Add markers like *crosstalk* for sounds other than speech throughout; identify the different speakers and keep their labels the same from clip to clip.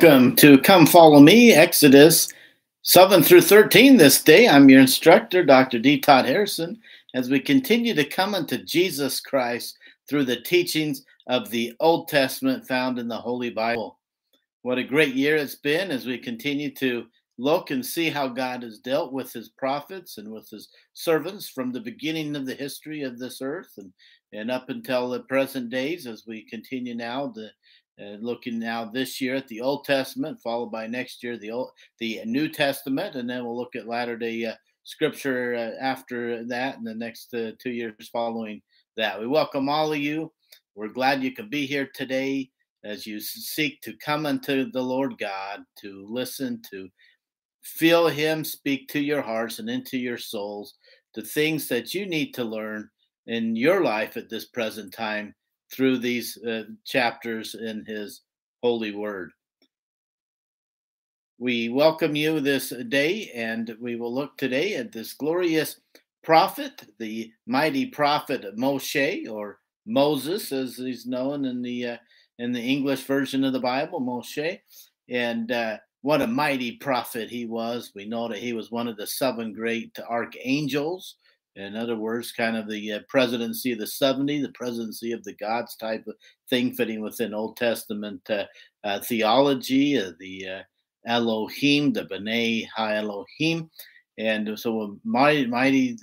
Speaker 1: Welcome to Come Follow Me, Exodus 7 through 13 this day. I'm your instructor, Dr. D. Todd Harrison, as we continue to come unto Jesus Christ through the teachings of the Old Testament found in the Holy Bible. What a great year it's been as we continue to look and see how God has dealt with his prophets and with his servants from the beginning of the history of this earth and, and up until the present days as we continue now the uh, looking now this year at the Old Testament, followed by next year the Old, the New Testament, and then we'll look at latter day uh, scripture uh, after that, and the next uh, two years following that. We welcome all of you. We're glad you can be here today as you seek to come unto the Lord God to listen to feel Him speak to your hearts and into your souls the things that you need to learn in your life at this present time through these uh, chapters in his holy word. We welcome you this day, and we will look today at this glorious prophet, the mighty prophet Moshe, or Moses, as he's known in the uh, in the English version of the Bible, Moshe, and uh, what a mighty prophet he was. We know that he was one of the seven great archangels in other words, kind of the uh, presidency of the 70, the presidency of the gods type of thing fitting within Old Testament uh, uh, theology, the uh, Elohim, the B'nai Ha Elohim. And so, a mighty, mighty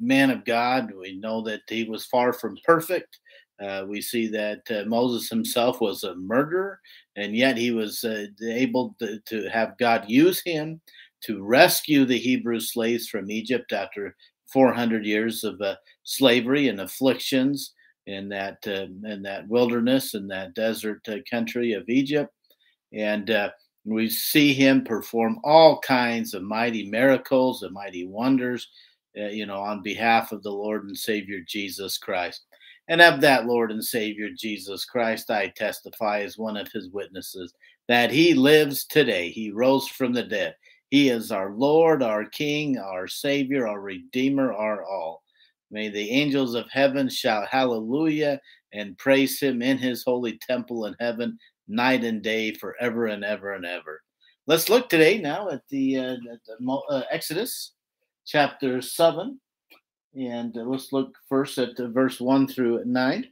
Speaker 1: man of God, we know that he was far from perfect. Uh, we see that uh, Moses himself was a murderer, and yet he was able to, to have God use him to rescue the Hebrew slaves from Egypt after 400 years of uh, slavery and afflictions in that uh, in that wilderness in that desert uh, country of Egypt, and uh, we see him perform all kinds of mighty miracles and mighty wonders, uh, you know, on behalf of the Lord and Savior Jesus Christ. And of that Lord and Savior Jesus Christ, I testify as one of his witnesses that he lives today. He rose from the dead. He is our Lord, our King, our Savior, our Redeemer, our all. May the angels of heaven shout hallelujah and praise him in his holy temple in heaven, night and day, forever and ever and ever. Let's look today now at the, uh, at the uh, Exodus chapter 7. And uh, let's look first at verse 1 through 9.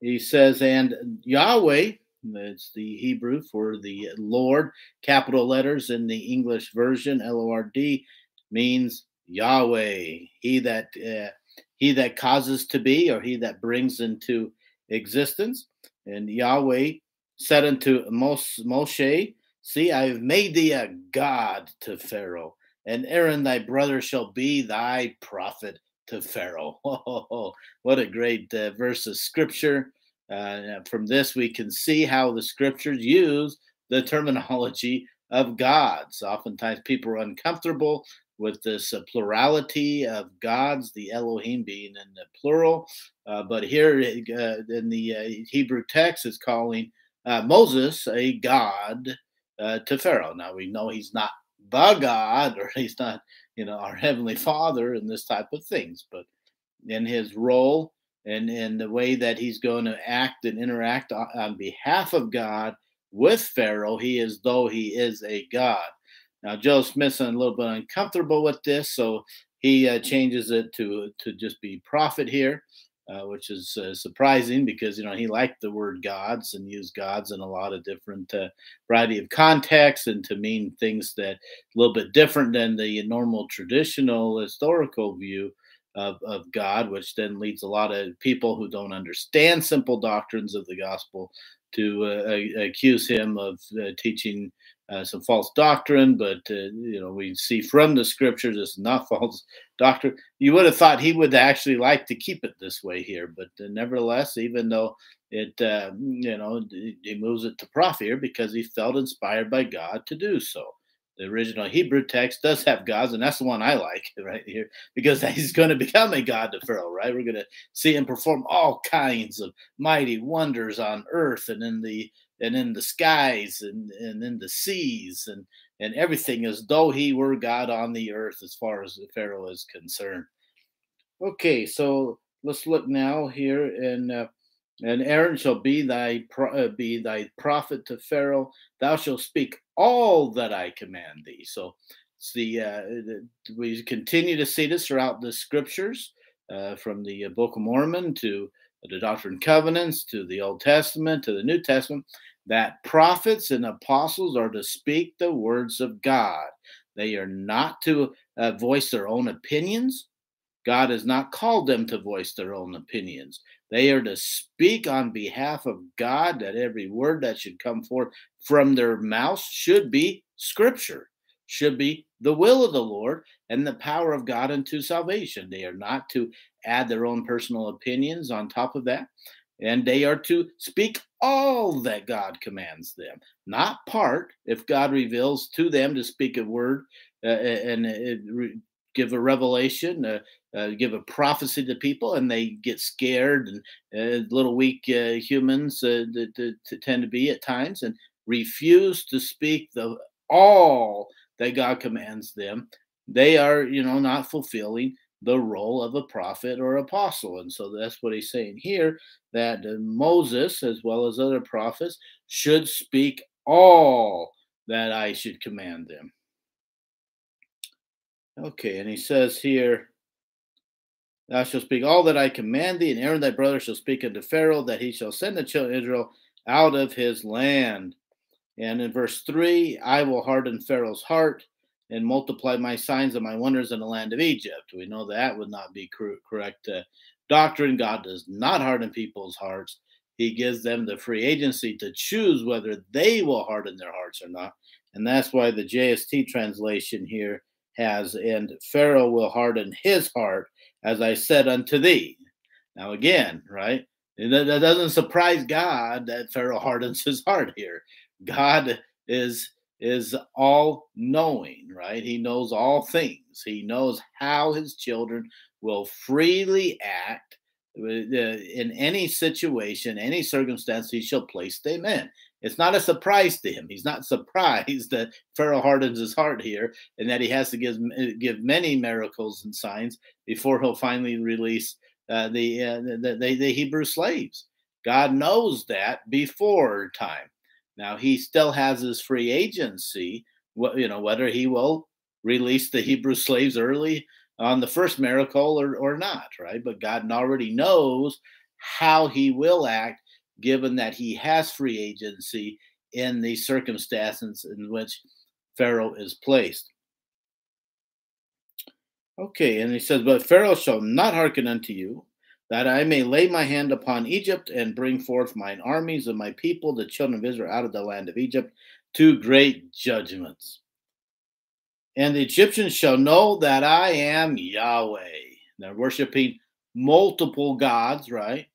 Speaker 1: He says, And Yahweh it's the Hebrew for the Lord. Capital letters in the English version, L O R D, means Yahweh. He that uh, he that causes to be, or he that brings into existence. And Yahweh said unto Moshe, See, I have made thee a god to Pharaoh, and Aaron thy brother shall be thy prophet to Pharaoh. Oh, *laughs* what a great uh, verse of scripture. Uh, from this, we can see how the scriptures use the terminology of gods. Oftentimes, people are uncomfortable with this uh, plurality of gods, the Elohim being in the plural. Uh, but here uh, in the uh, Hebrew text, is calling uh, Moses a god to Pharaoh. Now, we know he's not the God, or *laughs* he's not, you know, our heavenly Father, and this type of things. But in his role and and the way that he's going to act and interact on, on behalf of God with Pharaoh, he is though he is a God. Now Joe Smith's a little bit uncomfortable with this, so he uh, changes it to to just be prophet here, uh, which is uh, surprising because you know he liked the word gods and used gods in a lot of different uh, variety of contexts and to mean things that a little bit different than the normal traditional historical view of, of God, which then leads a lot of people who don't understand simple doctrines of the gospel to uh, accuse him of uh, teaching uh, some false doctrine. But uh, you know, we see from the scriptures it's not *laughs* false doctrine. You would have thought he would actually like to keep it this way here, but uh, nevertheless, even though it uh, you know he moves it to prophet here because he felt inspired by God to do so the original Hebrew text does have gods, and that's the one I like *laughs* right here because *laughs* he's going to become a god to Pharaoh, right? We're going to see him perform all kinds of mighty wonders on earth and in the and in the skies and, and in the seas and and everything as though he were God on the earth as far as Pharaoh is concerned. Okay, so let's look now here in uh, And Aaron shall be thy uh, be thy prophet to Pharaoh. Thou shalt speak all that I command thee. So, the, uh, we continue to see this throughout the scriptures, uh, from the uh, Book of Mormon to the Doctrine and Covenants to the Old Testament to the New Testament, that prophets and apostles are to speak the words of God. They are not to uh, voice their own opinions. God has not called them to voice their own opinions. They are to speak on behalf of God, that every word that should come forth from their mouths should be scripture, should be the will of the Lord and the power of God unto salvation. They are not to add their own personal opinions on top of that. And they are to speak all that God commands them, not part. If God reveals to them to speak a word uh, and uh, give a revelation, uh, uh, give a prophecy to people, and they get scared and uh, little weak uh, humans that, that tend to be at times, and refuse to speak the all that God commands them. They are, you know, not fulfilling the role of a prophet or apostle. And so that's what he's saying here that Moses, as well as other prophets, should speak all that I should command them. Okay, and he says here, Thou shalt speak all that I command thee, and Aaron thy brother shall speak unto Pharaoh, that he shall send the children of Israel out of his land. And in verse 3, I will harden Pharaoh's heart and multiply my signs and my wonders in the land of Egypt. We know that would not be correct uh, doctrine. God does not harden people's hearts. He gives them the free agency to choose whether they will harden their hearts or not. And that's why the JST translation here has, and Pharaoh will harden his heart, as I said unto thee. Now, again, right? That, doesn't surprise God that Pharaoh *laughs* hardens his heart here. God is is all knowing, right? He knows all things. He knows how his children will freely act uh, in any situation, any circumstance he shall place them in. It's not a surprise to him. He's not *laughs* surprised that Pharaoh hardens his heart here and that he has to give uh, give many miracles and signs before he'll finally release uh, the, uh, the, the the Hebrew slaves. God knows that before time. Now he still has his free agency. You know whether he will release the Hebrew slaves early on the first miracle or, or not, right? But God already knows how he will act given that he has free agency in the circumstances in which Pharaoh is placed. Okay, and he says, But Pharaoh shall not hearken unto you, that I may lay my hand upon Egypt and bring forth mine armies and my people, the children of Israel, out of the land of Egypt, to great judgments. And the Egyptians shall know that I am Yahweh. They're worshiping multiple gods, right?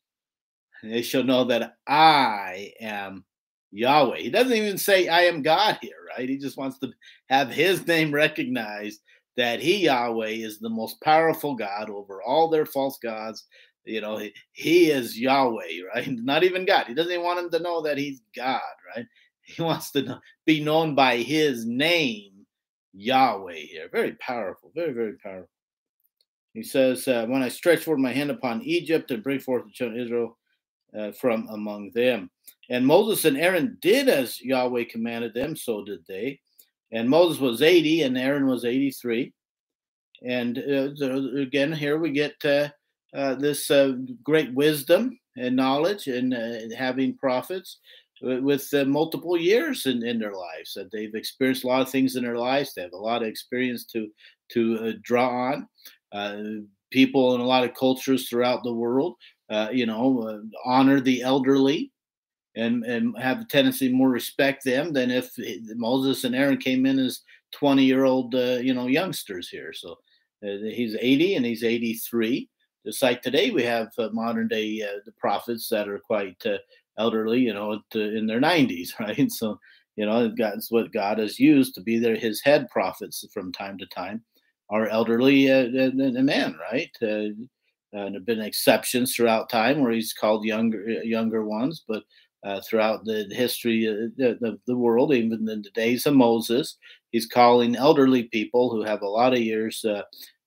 Speaker 1: They shall know that I am Yahweh. He doesn't even say I am God here, right? He just wants to have his *laughs* name recognized that he, Yahweh, is the most powerful God over all their false gods you know, he, he is Yahweh, *laughs* right? Not even God. He doesn't even want him to know that he's God, right? *laughs* He wants to know, be known by his name, Yahweh, here. Very powerful, very, very powerful. He says, uh, When I stretch forth my hand upon Egypt and bring forth the children of Israel uh, from among them. And Moses and Aaron did as Yahweh commanded them, so did they. And Moses was 80 and Aaron was 83. And uh, again, here we get uh, uh, this uh, great wisdom and knowledge and uh, having prophets with uh, multiple years in, in their lives that they've experienced a lot of things in their lives they have a lot of experience to to uh, draw on people in a lot of cultures throughout the world you know honor the elderly and and have a tendency more respect them than if Moses and Aaron came in as 20 year old you know youngsters here so he's 80 and he's 83 just like today, we have uh, modern day uh, the prophets that are quite uh, elderly, you know, in their 90s, *laughs* right? So, you know, that's what God has used to be there. His head prophets from time to time are elderly uh, men, right? Uh, and there have been exceptions throughout time where he's called younger uh, younger ones, but uh, throughout the history of the, the, world, even in the days of Moses, he's calling elderly people who have a lot of years uh,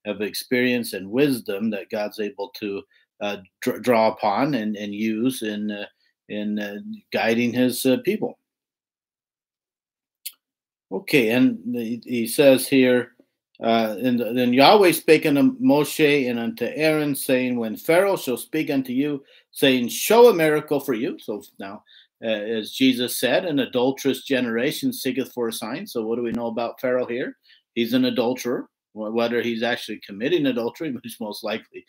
Speaker 1: of experience and wisdom that God's able to uh, dr- draw upon and, and use in uh, in uh, guiding his uh, people. Okay, and he says here, uh, and then Yahweh spake unto Moshe and unto Aaron, saying, When Pharaoh shall speak unto you, saying, Show a miracle for you. So now, uh, as Jesus said, an adulterous generation seeketh for a sign. So what do we know about Pharaoh here? He's an adulterer. Whether he's actually committing adultery, *laughs* which most likely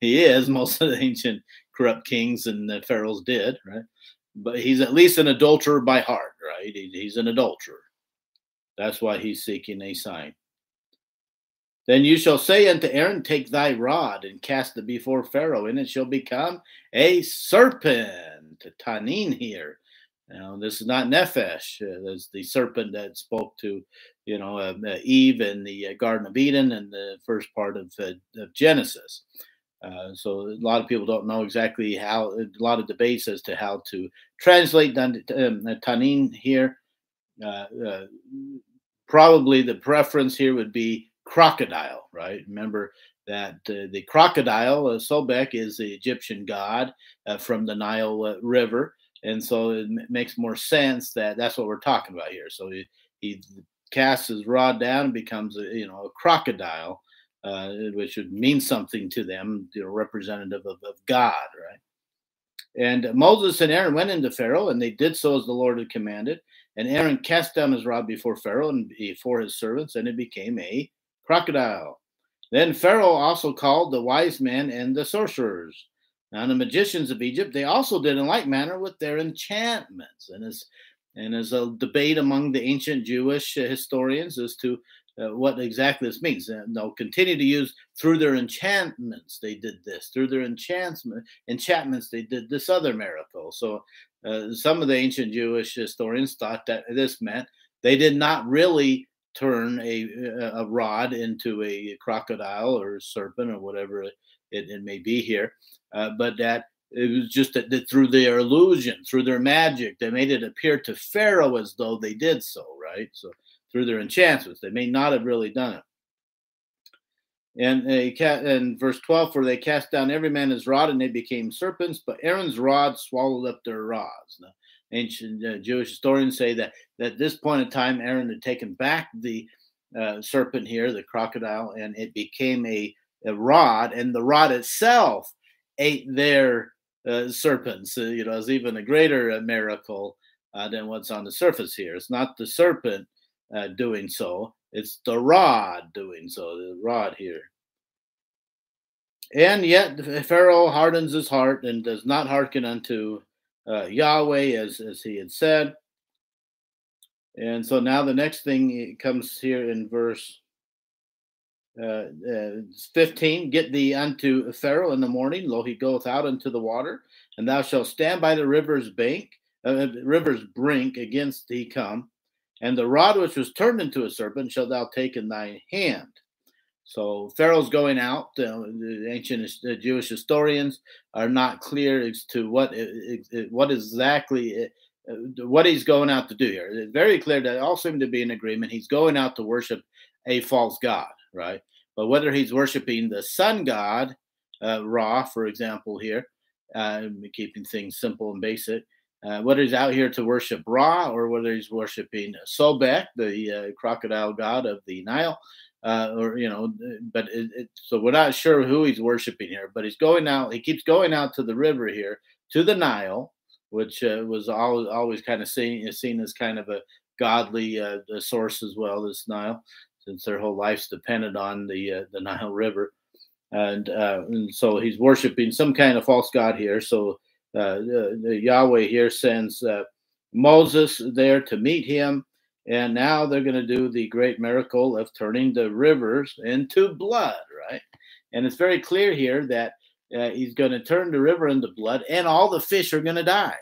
Speaker 1: he is, most of the ancient corrupt kings and the pharaohs did, right? But he's at least an adulterer by heart, right? He, he's an adulterer. That's why he's seeking a sign. Then you shall say unto Aaron, Take thy rod and cast it before Pharaoh, and it shall become a serpent. Tanin here. Now, this is not Nephesh. Uh, there's the serpent that spoke to, you know, uh, uh, Eve in the uh, Garden of Eden and the first part of, uh, of Genesis. Uh, so a lot of people don't know exactly how. A lot of debates as to how to translate um, Tanin here. probably the preference here would be crocodile, right? Remember that uh, the crocodile, uh, Sobek, is the Egyptian god uh, from the Nile uh, River. And so it m- makes more sense that that's what we're talking about here. So he, he casts his rod down and becomes, a, you know, a crocodile, uh, which would mean something to them, you know, representative of, of God, right? And Moses and Aaron went into Pharaoh, and they did so as the Lord had commanded. And Aaron cast down his rod before Pharaoh and before his servants, and it became a crocodile. Then Pharaoh also called the wise men and the sorcerers. Now the magicians of Egypt, they also did in like manner with their enchantments. And as and as a debate among the ancient Jewish historians as to uh, what exactly this means. And they'll continue to use through their enchantments, they did this. Through their enchantment, enchantments, they did this other miracle. So uh, some of the ancient Jewish historians thought that this meant they did not really turn a, a rod into a crocodile or a serpent or whatever it, it, it may be here, uh, but that it was just that, that, through their illusion, through their magic, they made it appear to Pharaoh as though they did so, right? So through their enchantments, they may not have really done it. And they And verse 12, for they cast down every man his rod and they became serpents, but Aaron's rod swallowed up their rods. Now, ancient uh, Jewish historians say that, that at this point in time, Aaron had taken back the uh, serpent here, the crocodile, and it became a, a rod, and the rod itself ate their uh, serpents. Uh, you know, it's even a greater uh, miracle uh, than what's on the surface here. It's not the serpent doing so, it's the rod doing so, the rod here. And yet Pharaoh hardens his heart and does not hearken unto uh, Yahweh, as, as he had said. And so now the next thing comes here in verse uh, uh, 15 Get thee unto Pharaoh in the morning, lo, he goeth out into the water, and thou shalt stand by the river's bank, uh, river's brink against thee come, and the rod which was turned into a serpent shalt thou take in thy hand. So Pharaoh's going out. The ancient uh, Jewish historians are not clear as to what what exactly uh, what he's going out to do here. It's very clear that all seem to be in agreement. He's going out to worship a false god, right? But whether he's worshiping the sun god, uh, Ra, for example, here, uh, keeping things simple and basic, uh, whether he's out here to worship Ra or whether he's worshiping Sobek, the uh, crocodile god of the Nile, uh, or you know, but it, it, so we're not sure who he's worshiping here. But he's going out. He keeps going out to the river here, to the Nile, which uh, was always always kind of seen seen as kind of a godly uh, source as well. This Nile, since their whole life's depended on the uh, the Nile River, and, uh, and, so he's worshiping some kind of false god here. So uh, Yahweh here sends Moses there to meet him and now they're going to do the great miracle of turning the rivers into blood, right? And it's very clear here that uh, he's going to turn the river into blood and all the fish are going to die,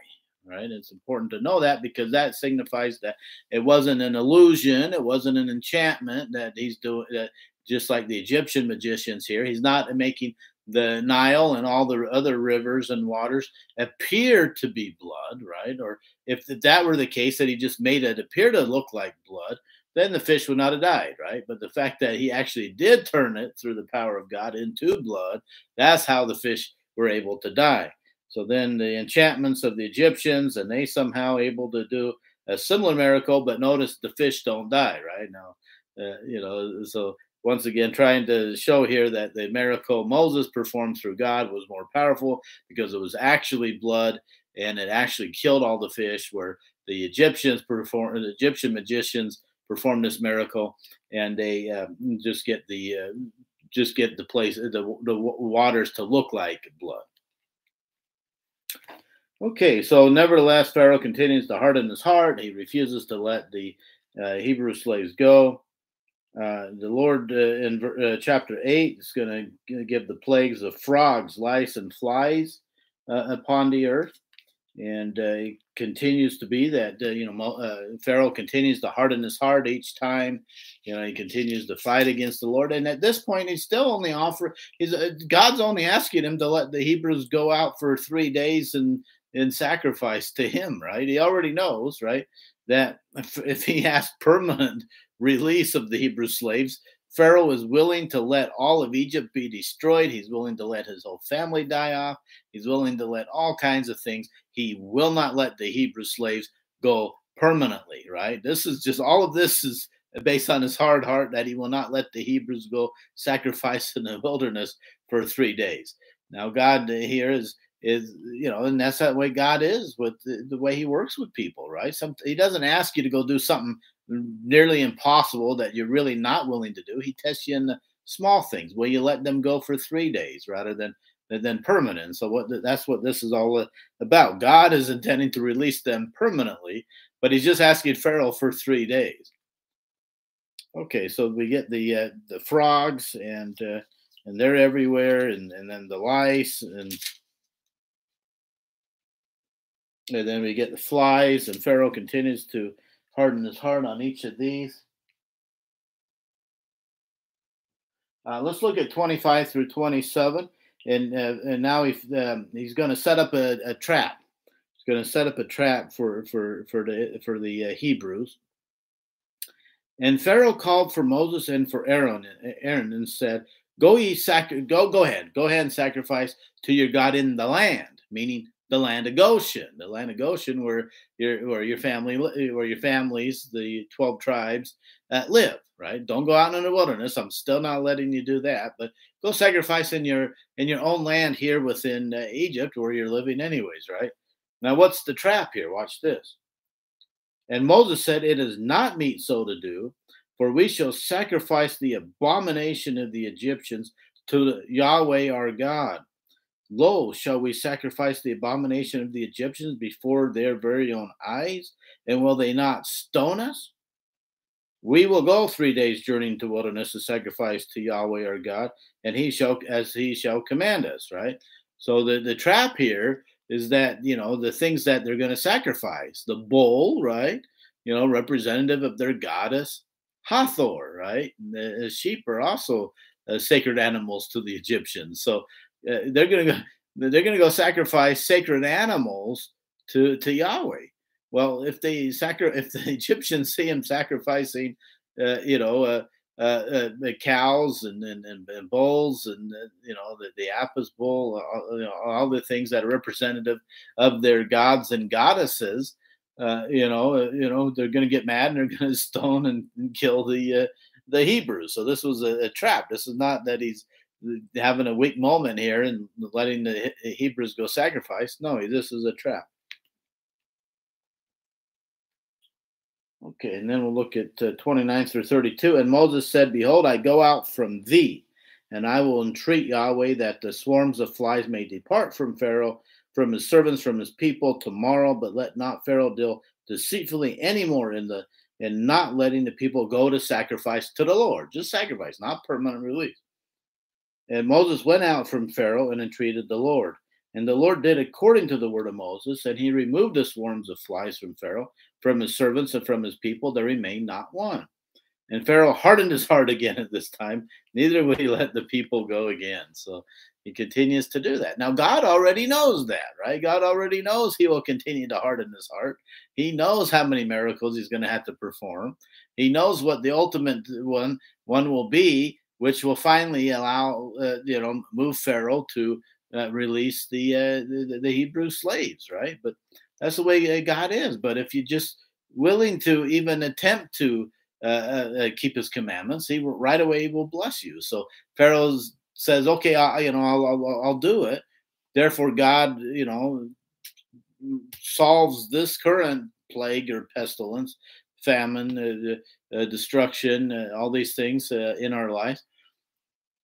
Speaker 1: right? It's important to know that because that signifies that it wasn't an illusion, it wasn't an enchantment that he's doing, that just like the Egyptian magicians here. He's not making the Nile and all the other rivers and waters appear to be blood, right? Or if that were the case, that he just made it appear to look like blood, then the fish would not have died, right? But the fact that he actually did turn it through the power of God into blood, that's how the fish were able to die. So then the enchantments of the Egyptians, and they somehow able to do a similar miracle, but notice the fish don't die, right? Now, uh, you know, so once again, trying to show here that the miracle Moses performed through God was more powerful because it was actually blood and it actually killed all the fish, where the Egyptians perform, the Egyptian magicians perform this miracle, and they uh, just get the uh, just get the place the, the waters to look like blood. Okay, so nevertheless, Pharaoh continues to harden his heart. He refuses to let the uh, Hebrew slaves go. Uh, the Lord uh, in uh, chapter 8 is going to give the plagues of frogs, lice, and flies uh, upon the earth and uh, it continues to be that you know Pharaoh continues to harden his heart each time. You know he continues to fight against the Lord, and at this point he's still only offer. He's God's only asking him to let the Hebrews go out for three days and in sacrifice to him. Right? He already knows, right, that if, he has permanent release of the Hebrew slaves, Pharaoh is willing to let all of Egypt be destroyed. He's willing to let his whole family die off. He's willing to let all kinds of things. He will not let the Hebrew slaves go permanently, right? This is just all of this is based on his hard heart that he will not let the Hebrews go sacrifice in the *laughs* wilderness for three days. Now, God here is is you know, and that's that way God is with the, the way He works with people, right? Some He doesn't ask you to go do something nearly impossible that you're really not willing to do. He tests you in the small things. Will you let them go for three days rather than than permanent? So what that's what this is all about. God is intending to release them permanently, but He's just asking Pharaoh for three days. Okay, so we get the uh, the frogs and uh, and they're everywhere, and and then the lice and. And then we get the flies, and Pharaoh continues to harden his heart on each of these. Uh, let's look at 25 through 27. And, uh, and now he, um, he's going to set up a, a, trap. He's going to set up a trap for, for, for the, for the uh, Hebrews. And Pharaoh called for Moses and for Aaron, Aaron and said, Go ye sac- go go ahead, go ahead and sacrifice to your God in the land, meaning the land of Goshen, the land of Goshen, where your where your family where your families, the twelve tribes, uh, live. Right? Don't go out in the wilderness. I'm still not letting you do that, but go sacrifice in your in your own land here within uh, Egypt, where you're living anyways. Right? Now, what's the trap here? Watch this. And Moses said, "It is not meet so to do, for we shall sacrifice the abomination of the Egyptians to Yahweh our God." Lo, shall we sacrifice the abomination of the Egyptians before their very own eyes? And will they not stone us? We will go three days' journey into wilderness to sacrifice to Yahweh our God, and he shall as he shall command us, right? So the, the trap here is that you know the things that they're going to sacrifice, the bull, right? You know, representative of their goddess Hathor, right? The sheep are also uh, sacred animals to the Egyptians. So uh, they're going to go they're going to go sacrifice sacred animals to to Yahweh. Well, if they sacri- if the *laughs* Egyptians see him sacrificing, uh, you know, uh, uh, uh the cows and, and, and, bulls and uh, you know the, the Apis bull, all, you know, all the things that are representative of their gods and goddesses, you know, you know they're going to get mad and they're *laughs* going to stone and, and, kill the the Hebrews. So this was a, a, trap. This is not that he's having a weak moment here and letting the Hebrews go sacrifice. No, this is a trap. Okay, and then we'll look at uh, 29 through 32. And Moses said, Behold, I go out from thee, and I will entreat Yahweh that the swarms of flies may depart from Pharaoh, from his servants, from his people tomorrow, but let not Pharaoh deal deceitfully anymore in the in not letting the people go to sacrifice to the Lord. Just sacrifice, not permanent release. And Moses went out from Pharaoh and entreated the Lord. And the Lord did according to the word of Moses, and he removed the swarms of flies from Pharaoh, from his servants, and from his people. There remained not one. And Pharaoh hardened his heart *laughs* again at this time. Neither would he let the people go again. So he continues to do that. Now, God already knows that, right? God already knows he will continue to harden his heart. He knows how many miracles he's going to have to perform. He knows what the ultimate one one will be, which will finally allow, uh, you know, move Pharaoh to uh, release the, uh, the the Hebrew slaves, right? But that's the way uh, God is. But if you're just willing to even attempt to uh, keep his commandments, he will, right away will bless you. So Pharaoh says, "Okay, I, you know, I'll, I'll, I'll do it." Therefore, God, you know, solves this current plague or pestilence, famine, uh, uh, destruction, uh, all these things in our lives.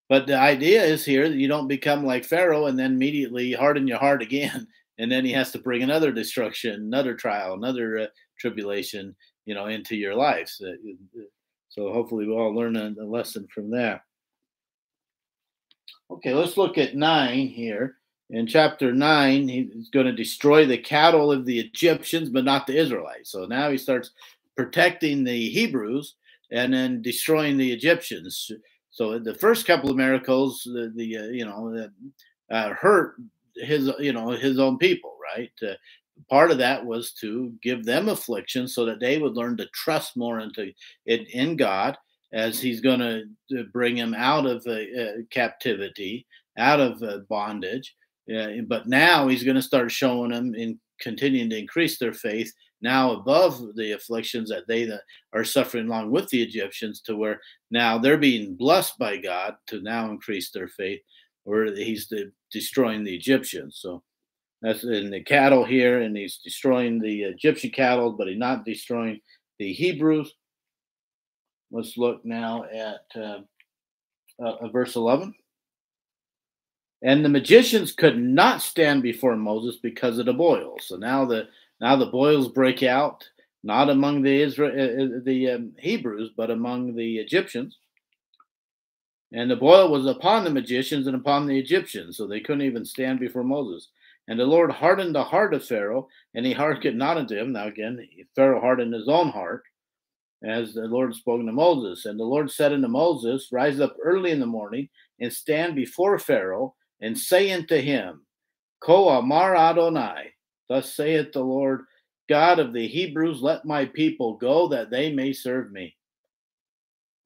Speaker 1: But the idea is here that you don't become like Pharaoh and then immediately harden your heart again, *laughs* and then he has to bring another destruction, another trial, another uh, tribulation you know into your lives so hopefully we all learn a, a lesson from that. Okay let's look at nine here. In chapter 9 he's going to destroy the cattle of the egyptians but not the israelites. So now he starts protecting the hebrews and then destroying the egyptians so the first couple of miracles the, the uh, you know uh, hurt his you know his own people right uh, part of that was to give them affliction so that they would learn to trust more into it in God as he's going to bring him out of uh, uh, captivity, out of uh, bondage. but now he's going to start showing them in continuing to increase their faith now above the afflictions that they that are suffering along with the Egyptians to where now they're being blessed by God to now increase their faith where he's de- destroying the Egyptians. So that's in the cattle here, and he's destroying the Egyptian cattle, but he's not destroying the Hebrews. Let's look now at uh, uh, verse 11. And the magicians could not stand before Moses because of the boils. So now the now the boils break out, not among the Israel uh, uh, the um, Hebrews, but among the Egyptians. And the boil was upon the magicians and upon the Egyptians, so they couldn't even stand before Moses. And the Lord hardened the heart of Pharaoh, and he hearkened not unto him. Now again, Pharaoh hardened his own heart, as the Lord spoke to Moses. And the Lord said unto Moses, Rise up early in the morning, and stand before Pharaoh, and say unto him, Ko Amar Adonai, thus saith the Lord God of the Hebrews, Let my people go, that they may serve me.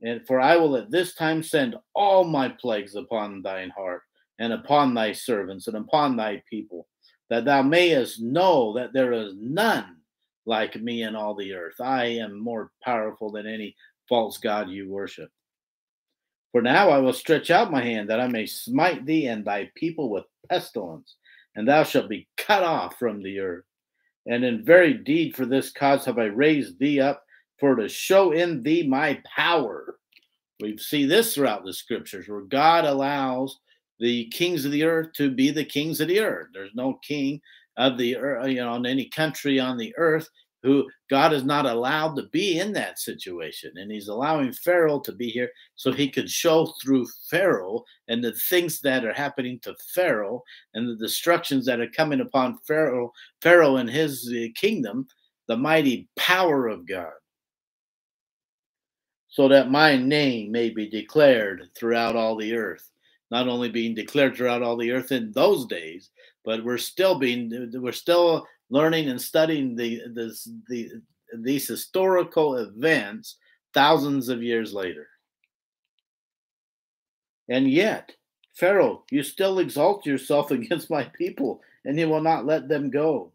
Speaker 1: And for I will at this time send all my plagues upon thine heart, and upon thy servants, and upon thy people that thou mayest know that there is none like me in all the earth. I am more powerful than any false god you worship. For now I will stretch out my hand that I may smite thee and thy people with pestilence, and thou shalt be cut off from the earth. And in very deed for this cause have I raised thee up, for to show in thee my power. We see this throughout the scriptures where God allows the kings of the earth to be the kings of the earth. There's no king of the earth, you know, in any country on the earth who God is not allowed to be in that situation. And he's allowing Pharaoh to be here so he could show through Pharaoh and the things that are happening to Pharaoh and the destructions that are coming upon Pharaoh, Pharaoh and his uh, kingdom, the mighty power of God. So that my name may be declared throughout all the earth not only being declared throughout all the earth in those days, but we're still being we're still learning and studying the this, the these historical events thousands of years later. And yet, Pharaoh, you still exalt yourself *laughs* against my people, and you will not let them go.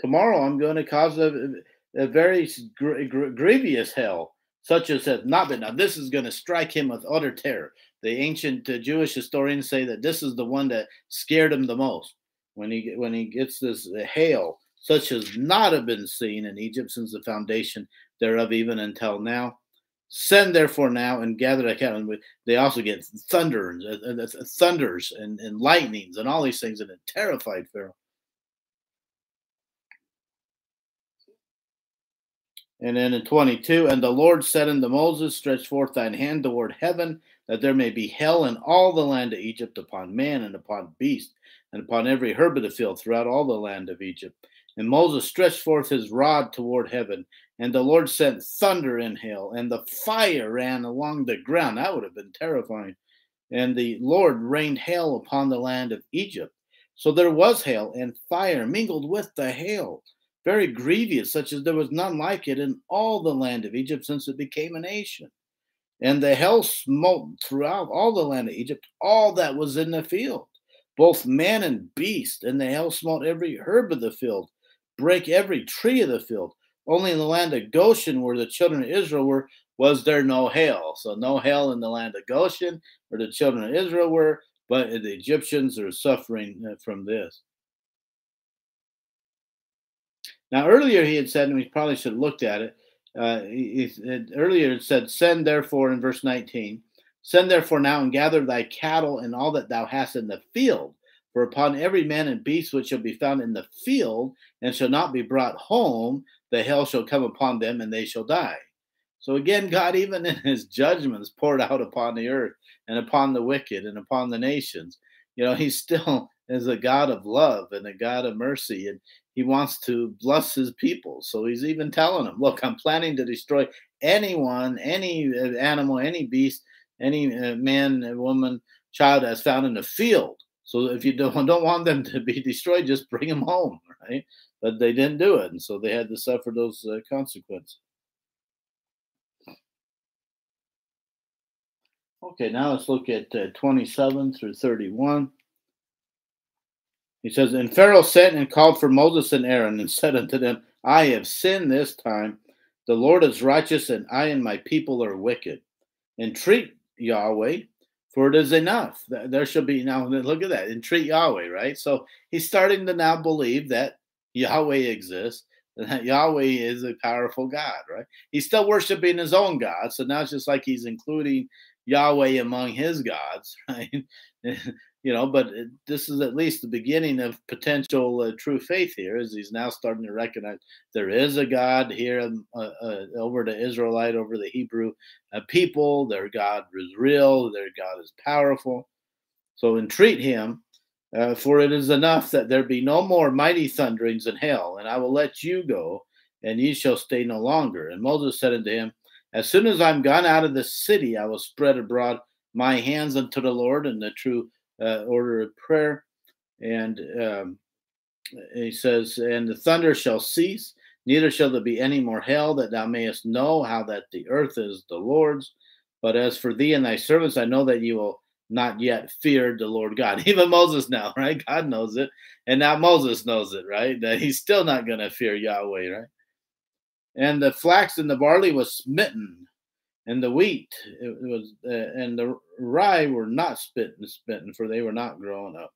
Speaker 1: Tomorrow I'm going to cause a, a very gr- gr- grievous hell, such as has not been. Now, this is going to strike him with utter terror the ancient uh, Jewish historians say that this is the one that scared him the most when he when he gets this uh, hail, such as not have been seen in Egypt since the foundation thereof, even until now. Send therefore now and gather account. And they also get thunders, uh, uh, thunders and, and lightnings and all these things, and it terrified Pharaoh. And then in 22, and the Lord said unto Moses, Stretch forth thine hand toward heaven, that there may be hell in all the land of Egypt upon man and upon beast, and upon every herb of the field throughout all the land of Egypt. And Moses stretched forth his rod toward heaven, and the Lord sent thunder and hail, and the fire ran along the ground. That would have been terrifying. And the Lord rained hail upon the land of Egypt. So there was hail and fire mingled with the hail, very grievous, such as there was none like it in all the land of Egypt since it became a nation. And the hail smote throughout all the land of Egypt, all that was in the field, both man and beast. And the hail smote every herb of the field, break every tree of the field. Only in the land of Goshen, where the children of Israel were, was there no hail. So no hail in the land of Goshen, where the children of Israel were, but the Egyptians are suffering uh, from this. Now, earlier he had said, and we probably should have looked at it, uh, he, he, earlier it said, Send therefore in verse 19, send therefore now and gather thy cattle and all that thou hast in the field. For upon every man and beast which shall be found in the field and shall not be brought home, the hail shall come upon them and they shall die. So again, God, even in his judgments, poured out upon the earth and upon the wicked and upon the nations. You know, he still *laughs* is a God of love and a God of mercy. And he wants to bless his people. So he's even telling them, look, I'm planning to destroy anyone, any uh, animal, any beast, any uh, man, woman, child that's found in the field. So if you don't, *laughs* don't want them to be destroyed, just bring them home, *laughs* right? But they didn't do it. And so they had to suffer those uh, consequences. Okay, now let's look at uh, 27 through 31. He says, And Pharaoh sent and called for Moses and Aaron and *laughs* said unto them, I have sinned this time. The Lord is righteous, and I and my people are wicked. Entreat Yahweh, for it is enough. There shall be now, look at that, entreat Yahweh, right? So he's starting to now believe that Yahweh exists, and that Yahweh is a powerful God, right? He's still worshiping his own God. So now it's just like he's including Yahweh among his gods, *laughs* right? You know, but this is at least the beginning of potential uh, true faith here, as he's now starting to recognize there is a God here um, uh, uh, over the Israelite, over the Hebrew uh, people. Their God is real, their God is powerful. So entreat him, uh, for it is enough that there be no more mighty thunderings in hell, and I will let you go, and ye shall stay no longer. And Moses said unto him, As soon as I'm gone out of the city, I will spread abroad my hands unto the Lord and the true uh, order of prayer. And um, he says, And the thunder shall cease, neither shall there be any more hail, that thou mayest know how that the earth is the Lord's. But as for thee and thy servants, I know that you will not yet fear the Lord God. *laughs* Even Moses now, right? God knows it. And now Moses knows it, right? That he's still not going to fear Yahweh, right? And the flax and the barley was smitten and the wheat it was uh, and the rye were not spitten spitting for they were not growing up.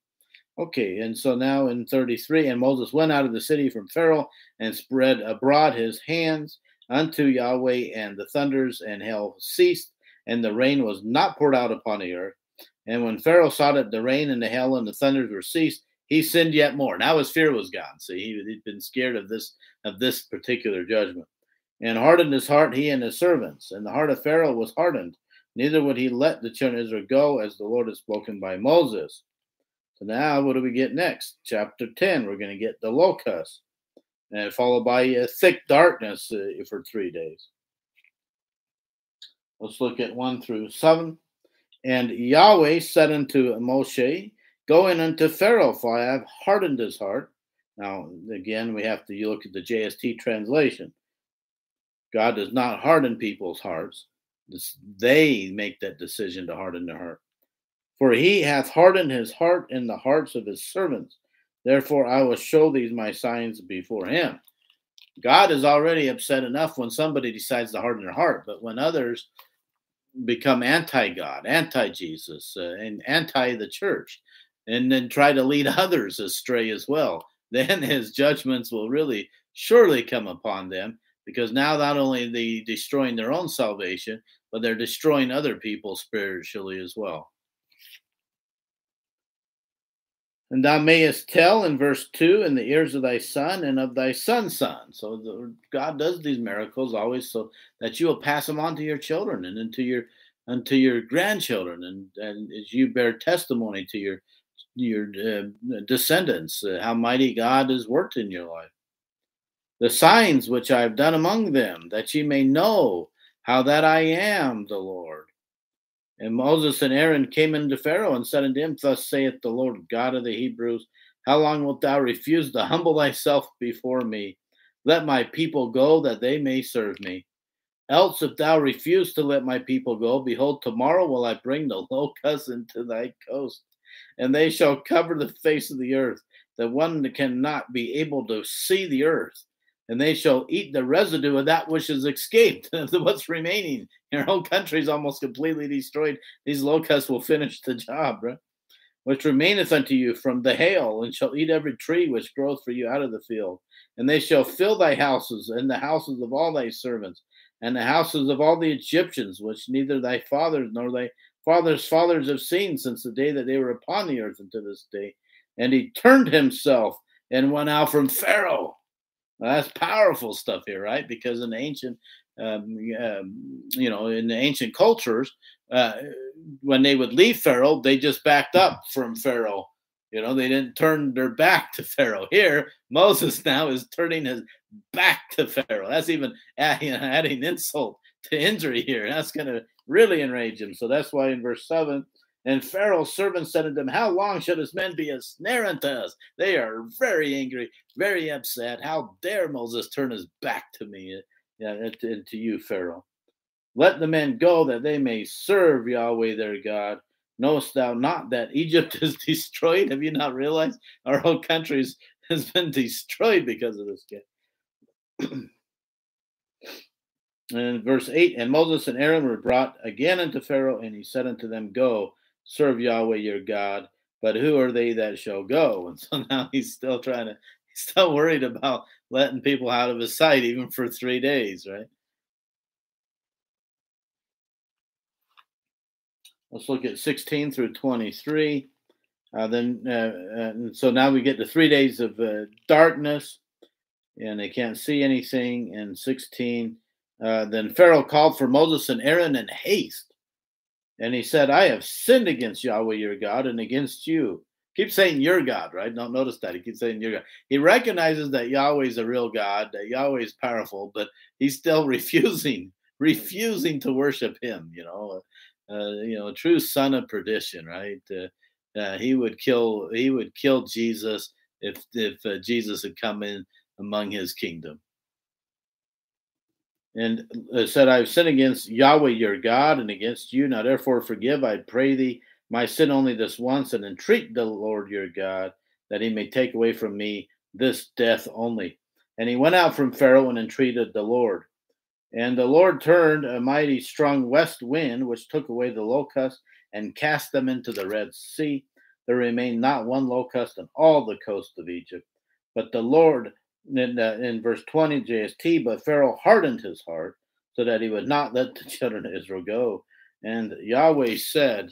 Speaker 1: Okay and so now in 33 and moses went out of the city from pharaoh and spread abroad his hands unto yahweh and the thunders and hail ceased and the rain was not poured out upon the earth. And when pharaoh saw that the rain and the hail and the thunders were ceased he sinned yet more. Now his fear was gone. See he, he'd been scared of this of this particular judgment and hardened his heart, he and his servants. And the heart of Pharaoh was hardened, neither would he let the children of Israel go, as the Lord had spoken by Moses. So now, what do we get next? Chapter 10, we're going to get the locusts, and followed by a thick darkness uh, for three days. Let's look at 1 through 7. And Yahweh said unto Moshe, Go in unto Pharaoh, for I have hardened his heart. Now, again, we have to look at the JST translation. God does not harden people's hearts. They make that decision to harden their heart. For he hath hardened his heart in the hearts of his servants. Therefore, I will show these my signs before him. God is already upset enough when somebody decides to harden their heart, but when others become anti God, anti Jesus, uh, and anti the church, and then try to lead *laughs* others astray as well, then his judgments will really surely come upon them because now not only are they destroying their own salvation, but they're destroying other people spiritually as well. And thou mayest tell in verse 2 in the ears of thy son and of thy son's son. So the, God does these miracles always so that you will pass them on to your children and into your unto your grandchildren and, and as you bear testimony to your your uh, descendants uh, how mighty God has worked in your life. The signs which I have done among them, that ye may know how that I am the Lord. And Moses and Aaron came into Pharaoh and said unto him, Thus saith the Lord God of the Hebrews, How long wilt thou refuse to humble thyself before me? Let my people go, that they may serve me. Else, if thou refuse to let my people go, behold, tomorrow will I bring the locusts into thy coast, and they shall cover the face of the earth, that one cannot be able to see the earth and they shall eat the residue of that which is escaped, *laughs* what's remaining. Your whole country is almost completely destroyed. These locusts will finish the job, right? Which remaineth unto you from the hail, and shall eat every tree which groweth for you out of the field. And they shall fill thy houses, and the houses of all thy servants, and the houses of all the Egyptians, which neither thy fathers nor thy fathers' fathers have seen since the day that they were upon the earth unto this day. And he turned himself and went out from Pharaoh well, that's powerful stuff here, right? Because in ancient, um, um, you know, in the ancient cultures, uh, when they would leave Pharaoh, they just backed up from Pharaoh. You know, they didn't turn their back to Pharaoh. Here, Moses now is turning his back to Pharaoh. That's even adding, adding insult to injury here. That's going to really enrage him. So that's why in verse 7, and Pharaoh's servants said unto them, How long shall this men be a snare unto us? They are very angry, very upset. How dare Moses turn his back to me, uh, and to you, Pharaoh? Let the men go that they may serve Yahweh their God. Knowest thou not that Egypt *laughs* is destroyed? Have you not realized our whole country has been destroyed because of this guy? *clears throat* and verse 8 And Moses and Aaron were brought again unto Pharaoh, and he said unto them, Go serve Yahweh your God. But who are they that shall go? *laughs* And so now he's still trying to, *laughs* he's still worried about letting people out of his sight, even for three days, right? Let's look at 16 through 23. Uh, then, uh, and so now we get the three days of uh, darkness, and they can't see anything. And 16, uh, then Pharaoh called for Moses and Aaron in haste and he said, I have sinned against Yahweh your God and against you. Keep saying your God, right? Don't notice that. He keeps saying your God. He recognizes that Yahweh is a real God, that Yahweh is powerful, but he's still *laughs* refusing, refusing to worship him, you know. Uh, you know, true son of perdition, right? Uh, uh, he would kill he would kill Jesus if if uh, Jesus had come in among his kingdom and uh, said, I've sinned against Yahweh your God and against you. Now therefore forgive, I pray thee, my sin only this once, and entreat the Lord your God that he may take away from me this death only. And he went out from Pharaoh and entreated the Lord. And the Lord turned a mighty strong west wind, which took away the locusts and cast them into the Red Sea. There remained not one locust on all the coast of Egypt. But the Lord in, uh, in verse 20 JST, but Pharaoh hardened his heart so that he would not let the *laughs* children of Israel go. And Yahweh said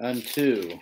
Speaker 1: unto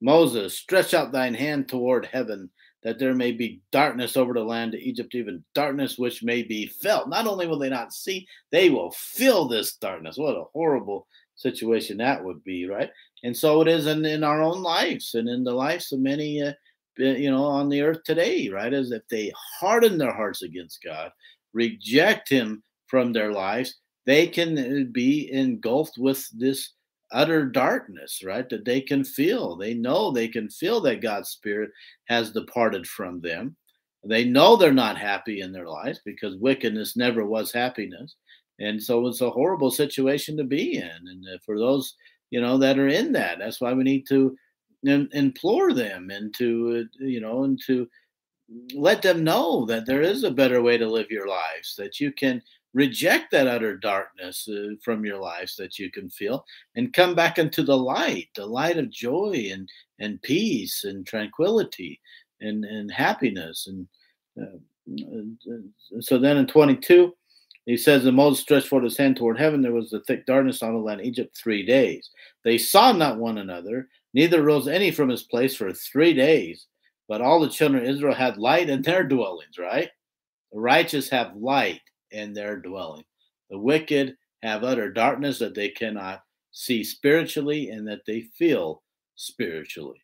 Speaker 1: Moses, Stretch out thine hand toward heaven, that there may be darkness over the land of Egypt, even darkness which may be felt. Not only will they not see, they will feel this darkness. What a horrible situation that would be, right? And so it is in, in our own lives and in the lives of many uh, you know, on the earth today, right? As if they harden their hearts against God, reject Him from their lives, they can uh, be engulfed with this utter darkness, right? That they can feel. They know they can feel that God's Spirit has departed from them. They know they're not happy in their lives because wickedness never was happiness. And so it's a horrible situation to be in. And uh, for those, you know, that are in that, that's why we need to implore them and to uh, you know and to let them know that there is a better way to live your lives that you can reject that utter darkness uh, from your lives that you can feel and come back into the light the light of joy and and peace and tranquility and and happiness and uh, so then in 22 he says, And Moses stretched forth his hand toward heaven. There was a thick darkness on the land Egypt three days. They saw not one another, Neither rose any from his place for three days, but all the children of Israel had light in their dwellings, right? The righteous have light in their dwelling. The wicked have utter darkness that they cannot see spiritually and that they feel spiritually.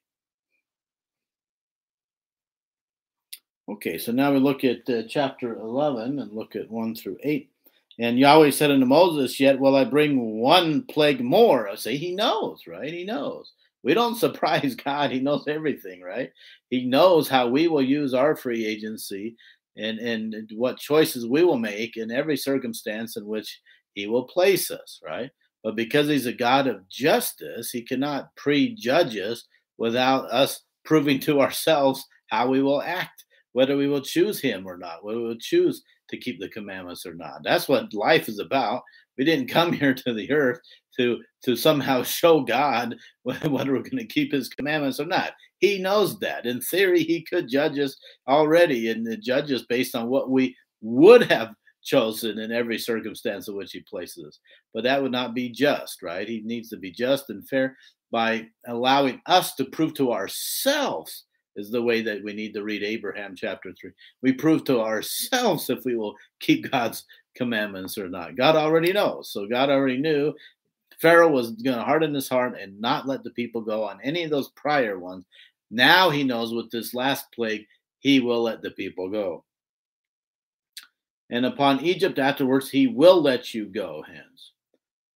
Speaker 1: Okay, so now we look at uh, chapter 11 and look at 1 through 8. And Yahweh said unto Moses, Yet will I bring one plague more. I say, He knows, right? He knows. We don't *laughs* surprise God. He knows everything, right? He knows how we will use our free agency and, and what choices we will make in every circumstance in which He will place us, right? But because He's a God of justice, He cannot prejudge us without us proving to ourselves how we will act, whether we will choose Him or not, whether we will choose to keep the commandments or not. That's what life is about. We didn't come *laughs* here to the earth to to somehow *laughs* show God *laughs* whether we're going to keep His commandments or not. He knows that. In theory, He could judge us already, and judge us based on what we would have chosen in every circumstance in which He places us. But that would not be just, right? He needs to be just and fair by allowing us to prove to ourselves is the way that we need to read Abraham chapter 3. We prove to ourselves if we will keep God's commandments or not. God already knows. So God already knew Pharaoh was going to harden his heart and not let the people go on any of those prior ones. Now he knows with this last plague, he will let the people go. And upon Egypt afterwards, he will let you go, hence.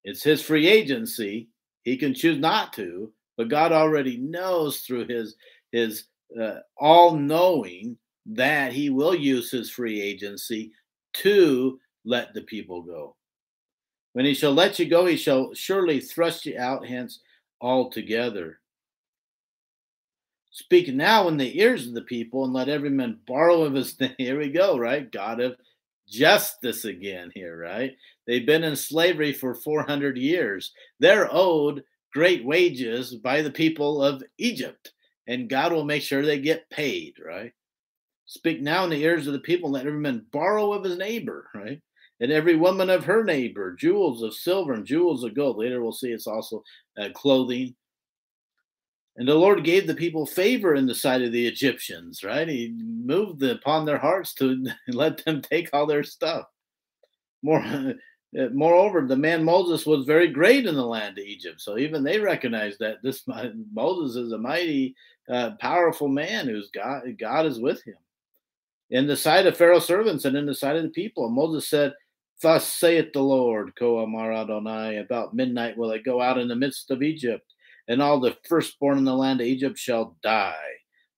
Speaker 1: It's his free agency. He can choose not to, but God already knows through his his uh, all knowing that he will use his free agency to let the people go. When he shall let you go, he shall surely thrust you out hence altogether. Speak now in the ears of the people and let every man borrow of his *laughs* thing. Here we go, right? God of justice again here, right? They've been in slavery for 400 years. They're owed great wages by the people of Egypt and God will make sure they get paid, right? Speak now in the ears of the people, let every man borrow of his neighbor, right? And every woman of her neighbor, jewels of silver and jewels of gold. Later we'll see it's also uh, clothing. And the Lord gave the people favor in the sight of the Egyptians, right? He moved upon their hearts to *laughs* let them take all their stuff. More *laughs* uh, moreover, the man Moses was very great in the land of Egypt. So even they recognized that this *laughs* Moses is a mighty, uh, powerful man who's God, God is with him. In the sight of Pharaoh's servants and in the sight of the people. Moses said, Thus saith the Lord, Ko Amar Adonai, about midnight will I go out in the midst of Egypt, and all the firstborn in the land of Egypt shall die.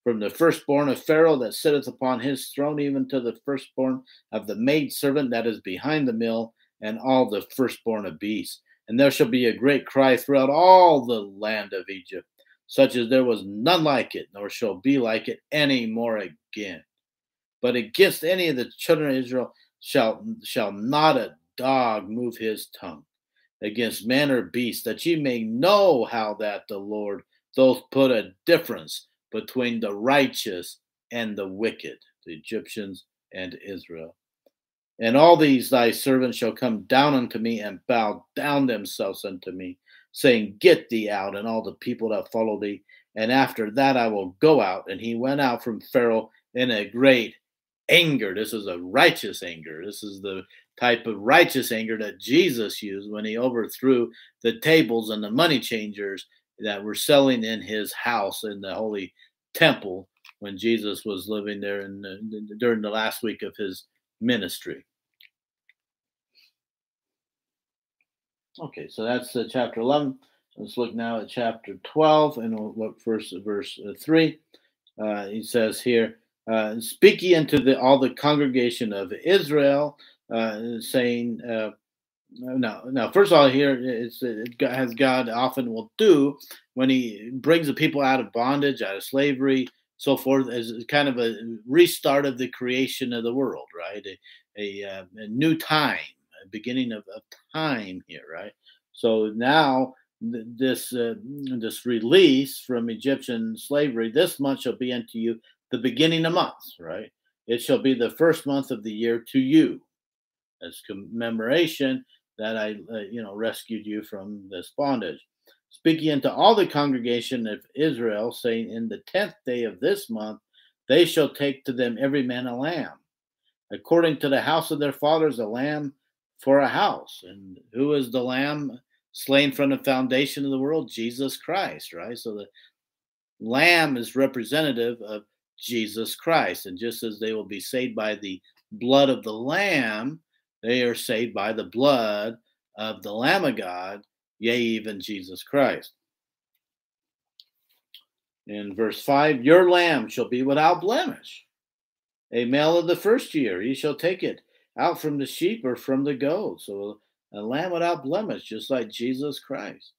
Speaker 1: From the firstborn of Pharaoh that sitteth upon his throne, even to the firstborn of the maidservant that is behind the mill, and all the firstborn of beasts. And there shall be a great cry throughout all the land of Egypt, such as there was none like it, nor shall be like it any more again. But against any of the children of Israel shall, shall not a dog move his tongue against man or beast, that ye may know how that the Lord doth put a difference between the righteous and the wicked, the Egyptians and Israel. And all these thy servants shall come down unto me and bow down themselves unto me, saying, Get thee out, and all the people that follow thee. And after that I will go out. And he went out from Pharaoh in a great anger. This is a righteous anger. This is the type of righteous anger that Jesus used when he overthrew the tables and the money changers that were selling in his house in the holy temple when Jesus was living there in the, during the last week of his ministry. Okay, so that's uh, chapter 11. Let's look now at chapter 12, and we'll look first at verse uh, 3. Uh, he says here, uh, Speak ye unto the, all the congregation of Israel, uh, saying, uh, now, now, first of all, here it's it, as God often will do when He brings the people out of bondage, out of slavery, so forth, as kind of a restart of the creation of the world, right? A, a, uh, a new time, beginning of, of, time here, right? So now th- this uh, this release from Egyptian slavery, this month shall be unto you the beginning of months, right? It shall be the first month of the year to you, as commemoration that I, uh, you know, rescued you from this bondage. Speaking unto all the congregation of Israel, saying, In the tenth day of this month, they shall take to them every man a lamb according to the house of their fathers, a lamb for a house. And who is the lamb slain from the foundation of the world? Jesus Christ, right? So the lamb is representative of Jesus Christ. And just as they will be saved by the blood of the Lamb, they are saved by the blood of the Lamb of God, yea, even Jesus Christ. In verse 5, your lamb shall be without blemish, a male of the first year. Ye shall take it out from the sheep or from the goat. So a lamb without blemish, just like Jesus Christ.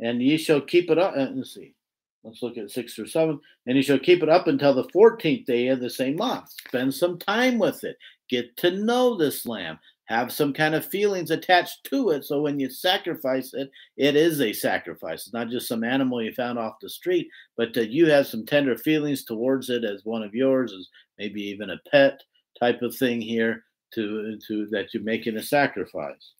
Speaker 1: And ye shall keep it up. Uh, let's see. Let's look at six or seven. And you shall keep it up until the 14th day of the same month. Spend some time with it. Get to know this lamb. Have some kind of feelings attached to it. So when you sacrifice it, it is a sacrifice. It's not just some animal you found off the street, but that you have some tender feelings towards it as one of yours, as maybe even a pet type of thing here to, to that you're making a sacrifice.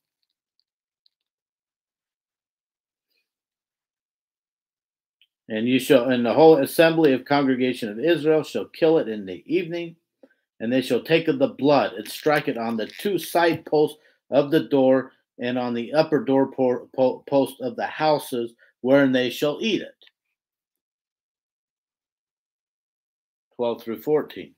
Speaker 1: And you shall, and the whole assembly of congregation of Israel shall kill it in the evening, and they shall take of the blood and strike it on the two side posts of the door and on the upper door post of the houses wherein they shall eat it. 12 through 14.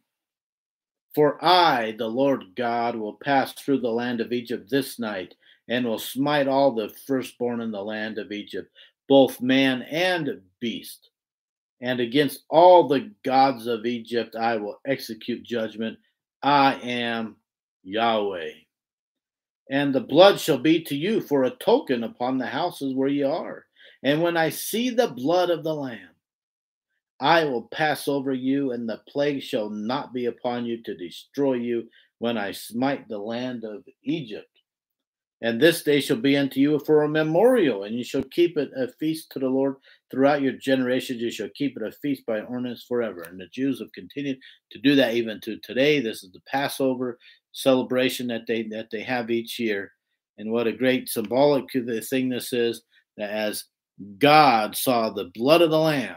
Speaker 1: For I, the Lord God, will pass through the land of Egypt this night, and will smite all the firstborn in the land of Egypt, both man and beast. And against all the gods of Egypt I will execute judgment. I am Yahweh. And the blood shall be to you for a token upon the houses where ye are. And when I see the blood of the Lamb, I will pass over you, and the plague shall not be upon you to destroy you when I smite the land of Egypt. And this day shall be unto you for a memorial, and you shall keep it a feast to the Lord throughout your generations. You shall keep it a feast by ordinance forever. And the Jews have continued to do that even to today. This is the Passover celebration that they that they have each year. And what a great symbolic thing this is that as God saw the blood of the Lamb,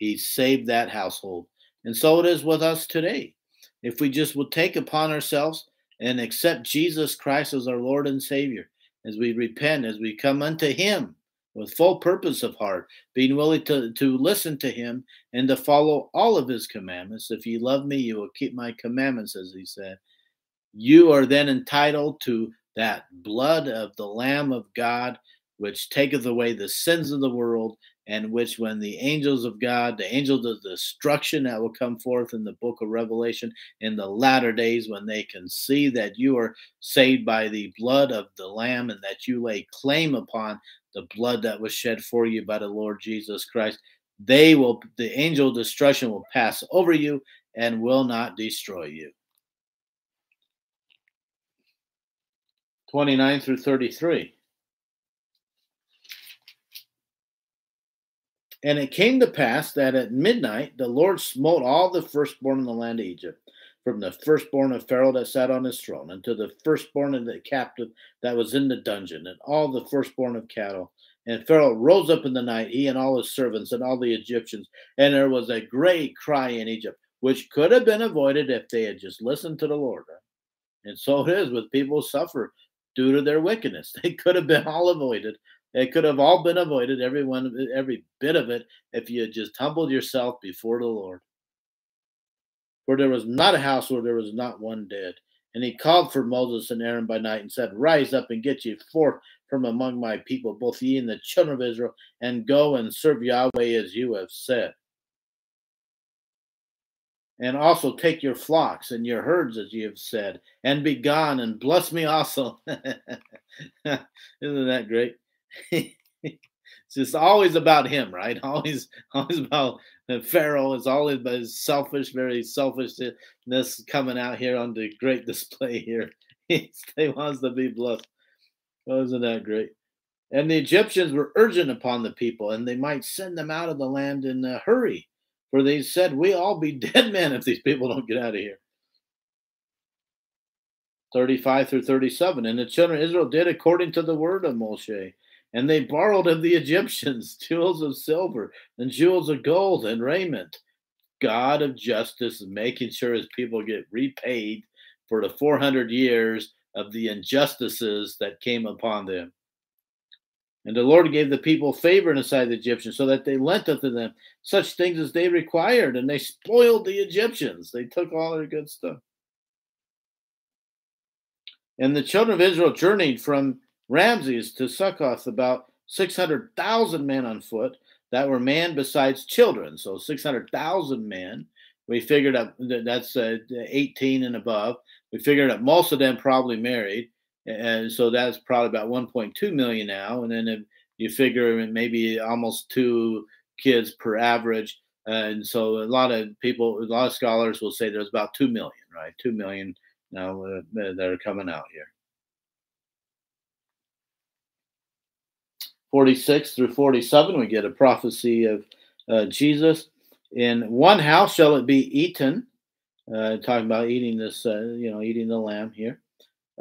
Speaker 1: He saved that household. And so it is with us today. If we just will take upon ourselves and accept Jesus Christ as our Lord and Savior, as we repent, as we come unto Him with full purpose of heart, being willing to, to listen to Him and to follow all of His commandments. If you love me, you will keep my commandments, as He said. You are then entitled to that blood of the Lamb of God, which taketh away the sins of the world and which when the angels of God, the angels of destruction that will come forth in the book of Revelation in the latter days, when they can see that you are saved by the blood of the Lamb and that you lay claim upon the blood that was shed for you by the Lord Jesus Christ, they will, the angel of destruction will pass over you and will not destroy you. 29 through 33. And it came to pass that at midnight the Lord smote all the firstborn in the land of Egypt, from the firstborn of Pharaoh that sat on his throne, unto the firstborn of the captive that was in the dungeon, and all the firstborn of cattle. And Pharaoh rose up in the night, he and all his servants and all the Egyptians, and there was a great cry in Egypt, which could have been avoided if they had just listened to the Lord. And so it is with people who suffer due to their wickedness. *laughs* They could have been all avoided it could have all been avoided, every one every bit of it, if you had just humbled yourself before the Lord. For there was not a house where there was not one dead. And he called for Moses and Aaron by night and said, Rise up and get ye forth from among my people, both ye and the children of Israel, and go and serve Yahweh as you have said. And also take your flocks and your herds as ye have said, and be gone and bless me also. *laughs* Isn't that great? It's just always about him, right? *laughs* Always, always about uh, Pharaoh. It's always about his selfish, very selfishness coming out here on the great *laughs* display here. he wants to be blessed. Isn't that great? And the Egyptians were urgent upon the people, and they might send them out of the land in a hurry, for they said, "We all be *laughs* dead men if these people don't get out of here." 35 through 37. And the children of Israel did according to the word of Moshe and they borrowed of the Egyptians *laughs* jewels of silver and jewels of gold and raiment. God of justice is making sure his people get repaid for the 400 years of the injustices that came upon them. And the Lord gave the people favor in the sight of the Egyptians, so that they lent unto them such things as they required, and they spoiled the Egyptians. They took all their good stuff. And the children of Israel journeyed from Ramses to Succoth, about 600,000 men on foot that were man besides children. So 600,000 men. We figured up that that's uh, 18 and above. We figured out most of them probably married and so that's probably about 1.2 million now. And then you figure maybe almost two kids per average, and so a lot of people, a lot of scholars will say there's about two million, right? Two million now uh, that are coming out here. 46 through 47, we get a prophecy of uh, Jesus. In one house shall it be eaten. Uh, talking about eating this, uh, you know, eating the lamb here.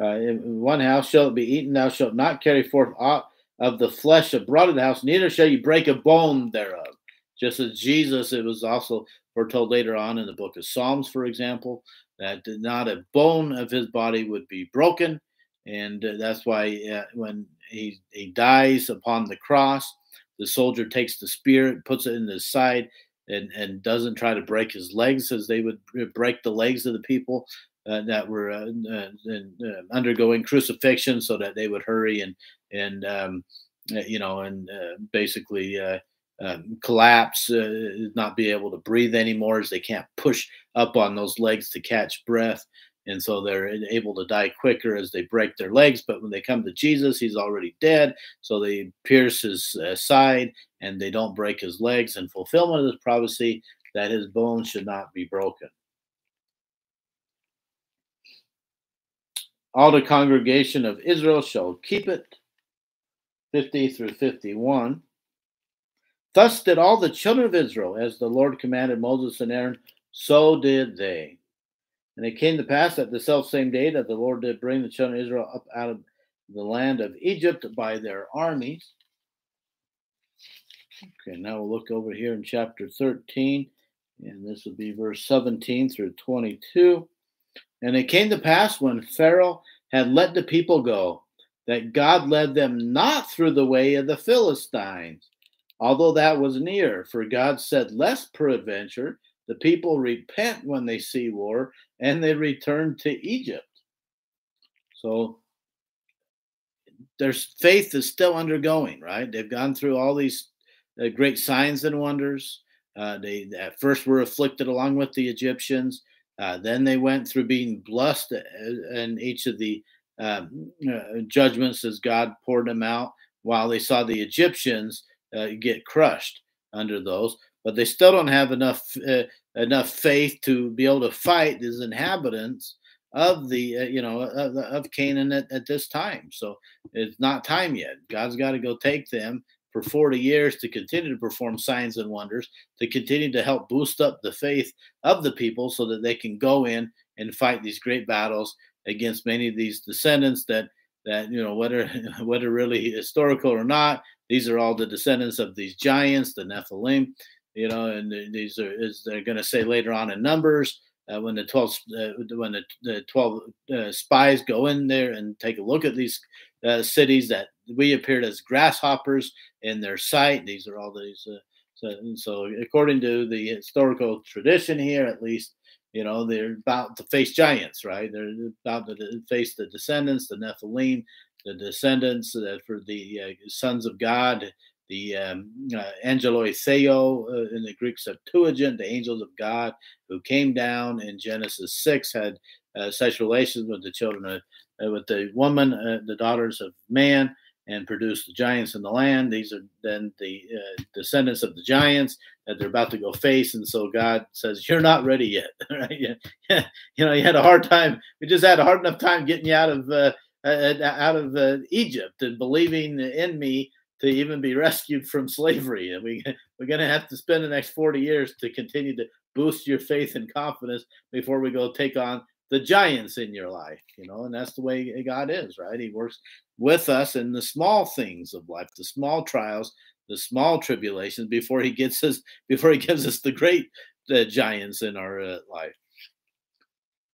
Speaker 1: Uh, in one house shall it be eaten, thou shalt not carry forth aught of the flesh abroad of the house, neither shall you break a bone thereof. Just as Jesus, it was also foretold later on in the book of Psalms, for example, that not a bone of his body would be broken. And uh, that's why uh, when he, he dies upon the cross, the soldier takes the spear, puts it in his side, and, and doesn't try to break his legs as they would uh, break the legs of the people uh, that were uh, uh, uh, undergoing crucifixion so that they would hurry and and um, you know and basically um, collapse, not be able to breathe anymore as they can't push up on those legs to catch breath. And so they're able to die quicker as they break their legs. But when they come to Jesus, he's already dead. So they pierce his uh, side and they don't break his legs in fulfillment of this prophecy that his bones should not be broken. All the congregation of Israel shall keep it. 50 through 51. Thus did all the children of Israel, as the Lord commanded Moses and Aaron, so did they. And it came to pass that the self same day that the Lord did bring the children of Israel up out of the land of Egypt by their armies. Okay, now we'll look over here in chapter 13, and this will be verse 17 through 22. And it came to pass when Pharaoh had let the people go, that God led them not through the way of the Philistines, although that was near. For God said, Lest peradventure the people repent when they see war, and they return to Egypt. So their faith is still undergoing, right? They've gone through all these uh, great signs and wonders. Uh, they at first were afflicted along with the Egyptians. Uh, then they went through being blessed uh, in each of the um, uh, judgments as God poured them out, while they saw the Egyptians uh, get crushed under those. But they still don't have enough uh, enough faith to be able to fight these inhabitants of the uh, you know of, of Canaan at, at this time. So it's not time yet. God's got to go take them for 40 years to continue to perform signs and wonders, to continue to help boost up the faith of the people so that they can go in and fight these great battles against many of these descendants that that you know whether *laughs* whether really historical or not these are all the descendants of these giants the nephilim you know and these are is they're going to say later on in numbers uh, when the 12 uh, when the, the 12 uh, spies go in there and take a look at these uh, cities that we appeared as grasshoppers in their sight. These are all these. Uh, so, so, according to the historical tradition here, at least, you know, they're about to face giants, right? They're about to face the descendants, the Nephilim, the descendants uh, for the uh, sons of God, the um, uh, angeloi uh, in the Greek Septuagint, the angels of God who came down in Genesis 6, had uh, sexual relations with the children of, uh, with the woman, uh, the daughters of man, and produced the giants in the land. These are then the uh, descendants of the giants that they're about to go face. And so God says, You're not ready yet. *laughs* right? Yeah. *laughs* You know, you had a hard time. We just had a hard enough time getting you out of. Out of Egypt and believing in me to even be rescued from slavery. And we, we're going to have to spend the next 40 years to continue to boost your faith and confidence before we go take on the giants in your life, you know, and that's the way God is, right? He works with us in the small things of life, the small trials, the small tribulations before he gets us, before he gives us the great uh, giants in our uh, life.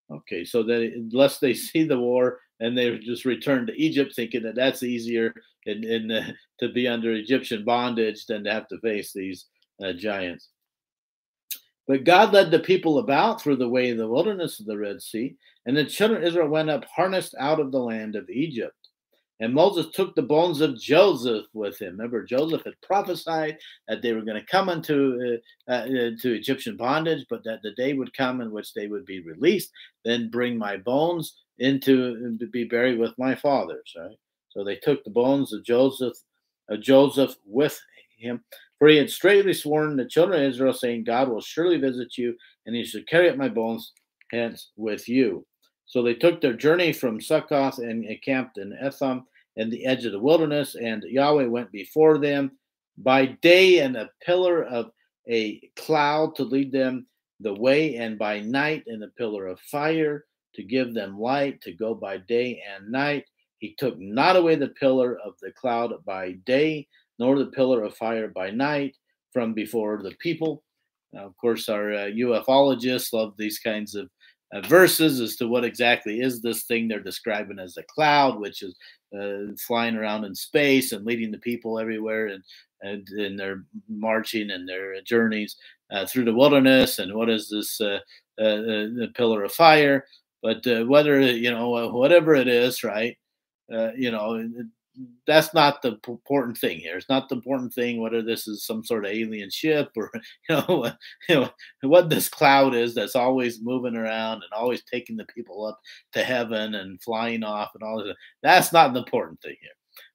Speaker 1: Okay, so that unless they see the war and they just returned to Egypt, thinking that that's easier in, in uh, to be under Egyptian bondage than to have to face these uh, giants. But God led the people about through the way of the wilderness of the Red Sea, and the children of Israel went up harnessed out of the land of Egypt. And Moses took the bones of Joseph with him. Remember, Joseph had prophesied that they were going to come into uh, uh, to Egyptian bondage, but that the day would come in which they would be released. Then bring my bones into to be buried with my fathers. Right. So they took the bones of Joseph, of Joseph with him, for he had straightly sworn the children of Israel, saying, "God will surely visit you, and he shall carry up my bones hence with you." So they took their journey from Succoth and encamped in Etham in the edge of the wilderness, and Yahweh went before them by day in a pillar of a cloud to lead them the way, and by night in a pillar of fire to give them light to go by day and night. He took not away the pillar of the cloud by day, nor the pillar of fire by night from before the people. Now, of course, our uh, ufologists love these kinds of uh, verses as to what exactly is this thing they're describing as a cloud, which is uh, flying around in space and leading the people everywhere and and, and their marching and their journeys uh, through the wilderness. And what is this uh, uh, the pillar of fire? But uh, whether you know whatever it is, right? you know, that's not the important thing here. It's not the important thing whether this is some sort of alien ship or *laughs* you know, you know what this cloud is that's always moving around and always taking the people up to heaven and flying off and all that. That's not the important thing here.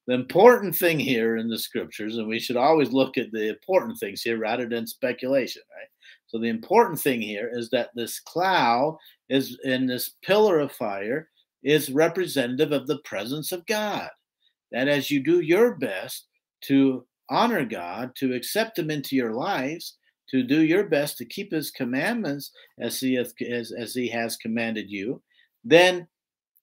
Speaker 1: The important thing here in the scriptures, and we should always look at the important things here rather than speculation, right? So the important thing here is that this cloud is in this pillar of fire is representative of the presence of God that as you do your best to honor God, to accept Him into your lives, to do your best to keep His commandments as He has, as, as He has commanded you, then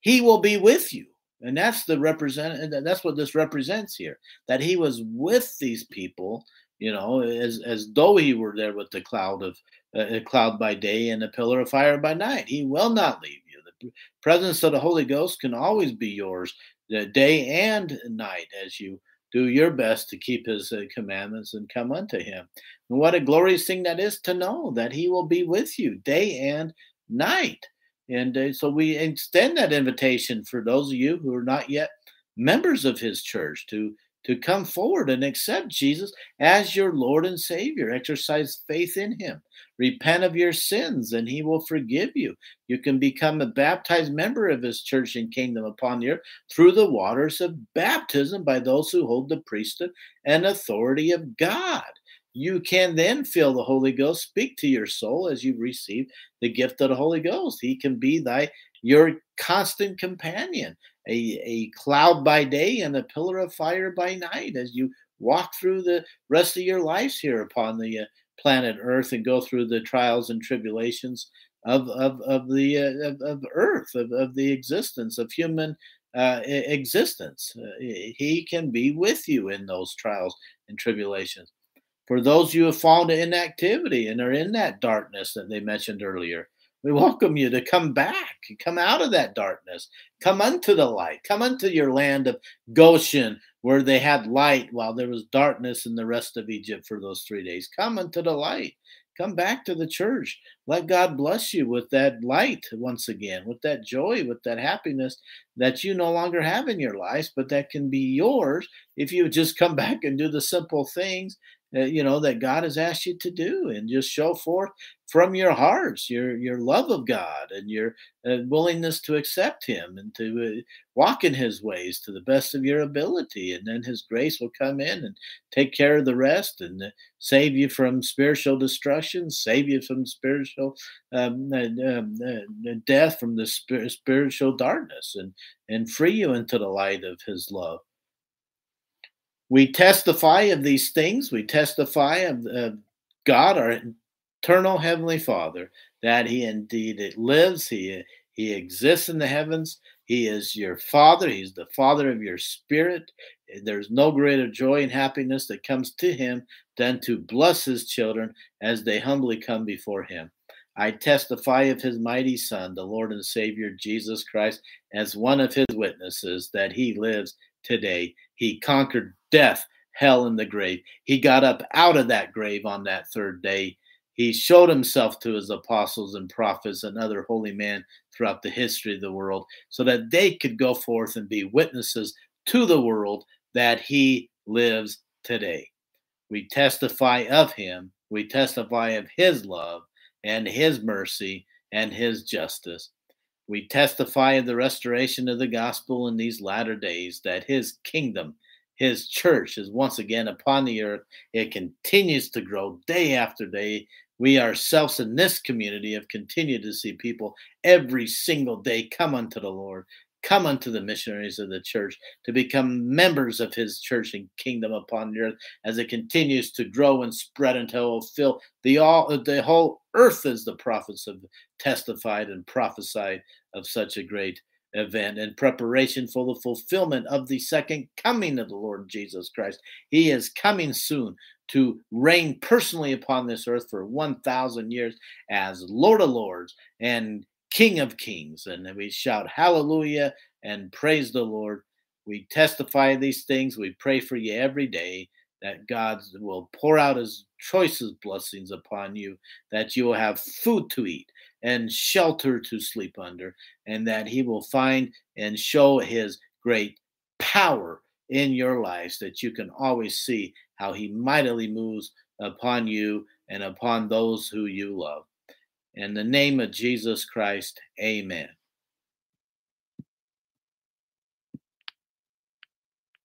Speaker 1: He will be with you. And that's the represent. That's what this represents here. That He was with these people, you know, as as though He were there with the cloud of uh, a cloud by day and a pillar of fire by night. He will not leave you. The presence of the Holy Ghost can always be yours day and night as you do your best to keep his uh, commandments and come unto him. And what a glorious thing that is to know that he will be with you day and night. And uh, so we extend that invitation for those of you who are not yet members of his church to to come forward and accept Jesus as your Lord and Savior. Exercise faith in Him. Repent of your sins, and He will forgive you. You can become a baptized member of His church and kingdom upon the earth through the waters of baptism by those who hold the priesthood and authority of God. You can then feel the Holy Ghost speak to your soul as you receive the gift of the Holy Ghost. He can be thy your constant companion a, a cloud by day and a pillar of fire by night as you walk through the rest of your lives here upon the uh, planet Earth and go through the trials and tribulations of of, of the uh, of, of, Earth of, of the existence of human uh, existence. Uh, he can be with you in those trials and tribulations. For those you have fallen to inactivity and are in that darkness that they mentioned earlier, we welcome you to come back, come out of that darkness, come unto the light, come unto your land of Goshen, where they had light while there was darkness in the rest of Egypt for those three days. Come unto the light. Come back to the church. Let God bless you with that light once again, with that joy, with that happiness that you no longer have in your lives, but that can be yours if you just come *laughs* back and do the simple things you know that God has asked you to do, and just show forth from your hearts your your love of God and your uh, willingness to accept Him and to uh, walk in His ways to the best of your ability, and then His grace will come in and take care of the rest and uh, save you from spiritual destruction, save you from spiritual um, uh, um uh, death, from the spiritual darkness, and and free you into the light of His love. We testify of these things. We testify of uh, God, our eternal Heavenly Father, that He indeed lives. He He exists in the heavens. He is your Father. He's the Father of your spirit. There's no greater joy and happiness that comes to Him than to bless His children as they humbly come before Him. I testify of his mighty Son, the Lord and Savior Jesus Christ, as one of his witnesses that he lives today. He conquered death, hell, and the grave. He got up out of that grave on that third day. He showed himself to his apostles and prophets and other holy men throughout the history of the world so that they could go forth and be witnesses to the world that he lives today. We testify of him, we testify of his love and his mercy and his justice. We testify of the restoration of the gospel in these latter days that his kingdom, his church is once again upon the earth. It continues to grow day after day. We ourselves in this community have continued to see people every single day come unto the Lord, come unto the missionaries of the church to become members of his church and kingdom upon the earth as it continues to grow and spread until it fill the all the whole earth as the prophets have testified and prophesied of such a great event in preparation for the fulfillment of the second coming of the Lord Jesus Christ. He is coming soon to reign personally upon this earth for 1,000 years as Lord of Lords and King of Kings. And we shout hallelujah and praise the Lord. We testify these things. We pray for you every day that God will pour out his choicest blessings upon you, that you will have food to eat and shelter to sleep under, and that he will find and show his great power in your lives, that you can always see how he mightily moves upon you and upon those who you love. In the name of Jesus Christ, amen.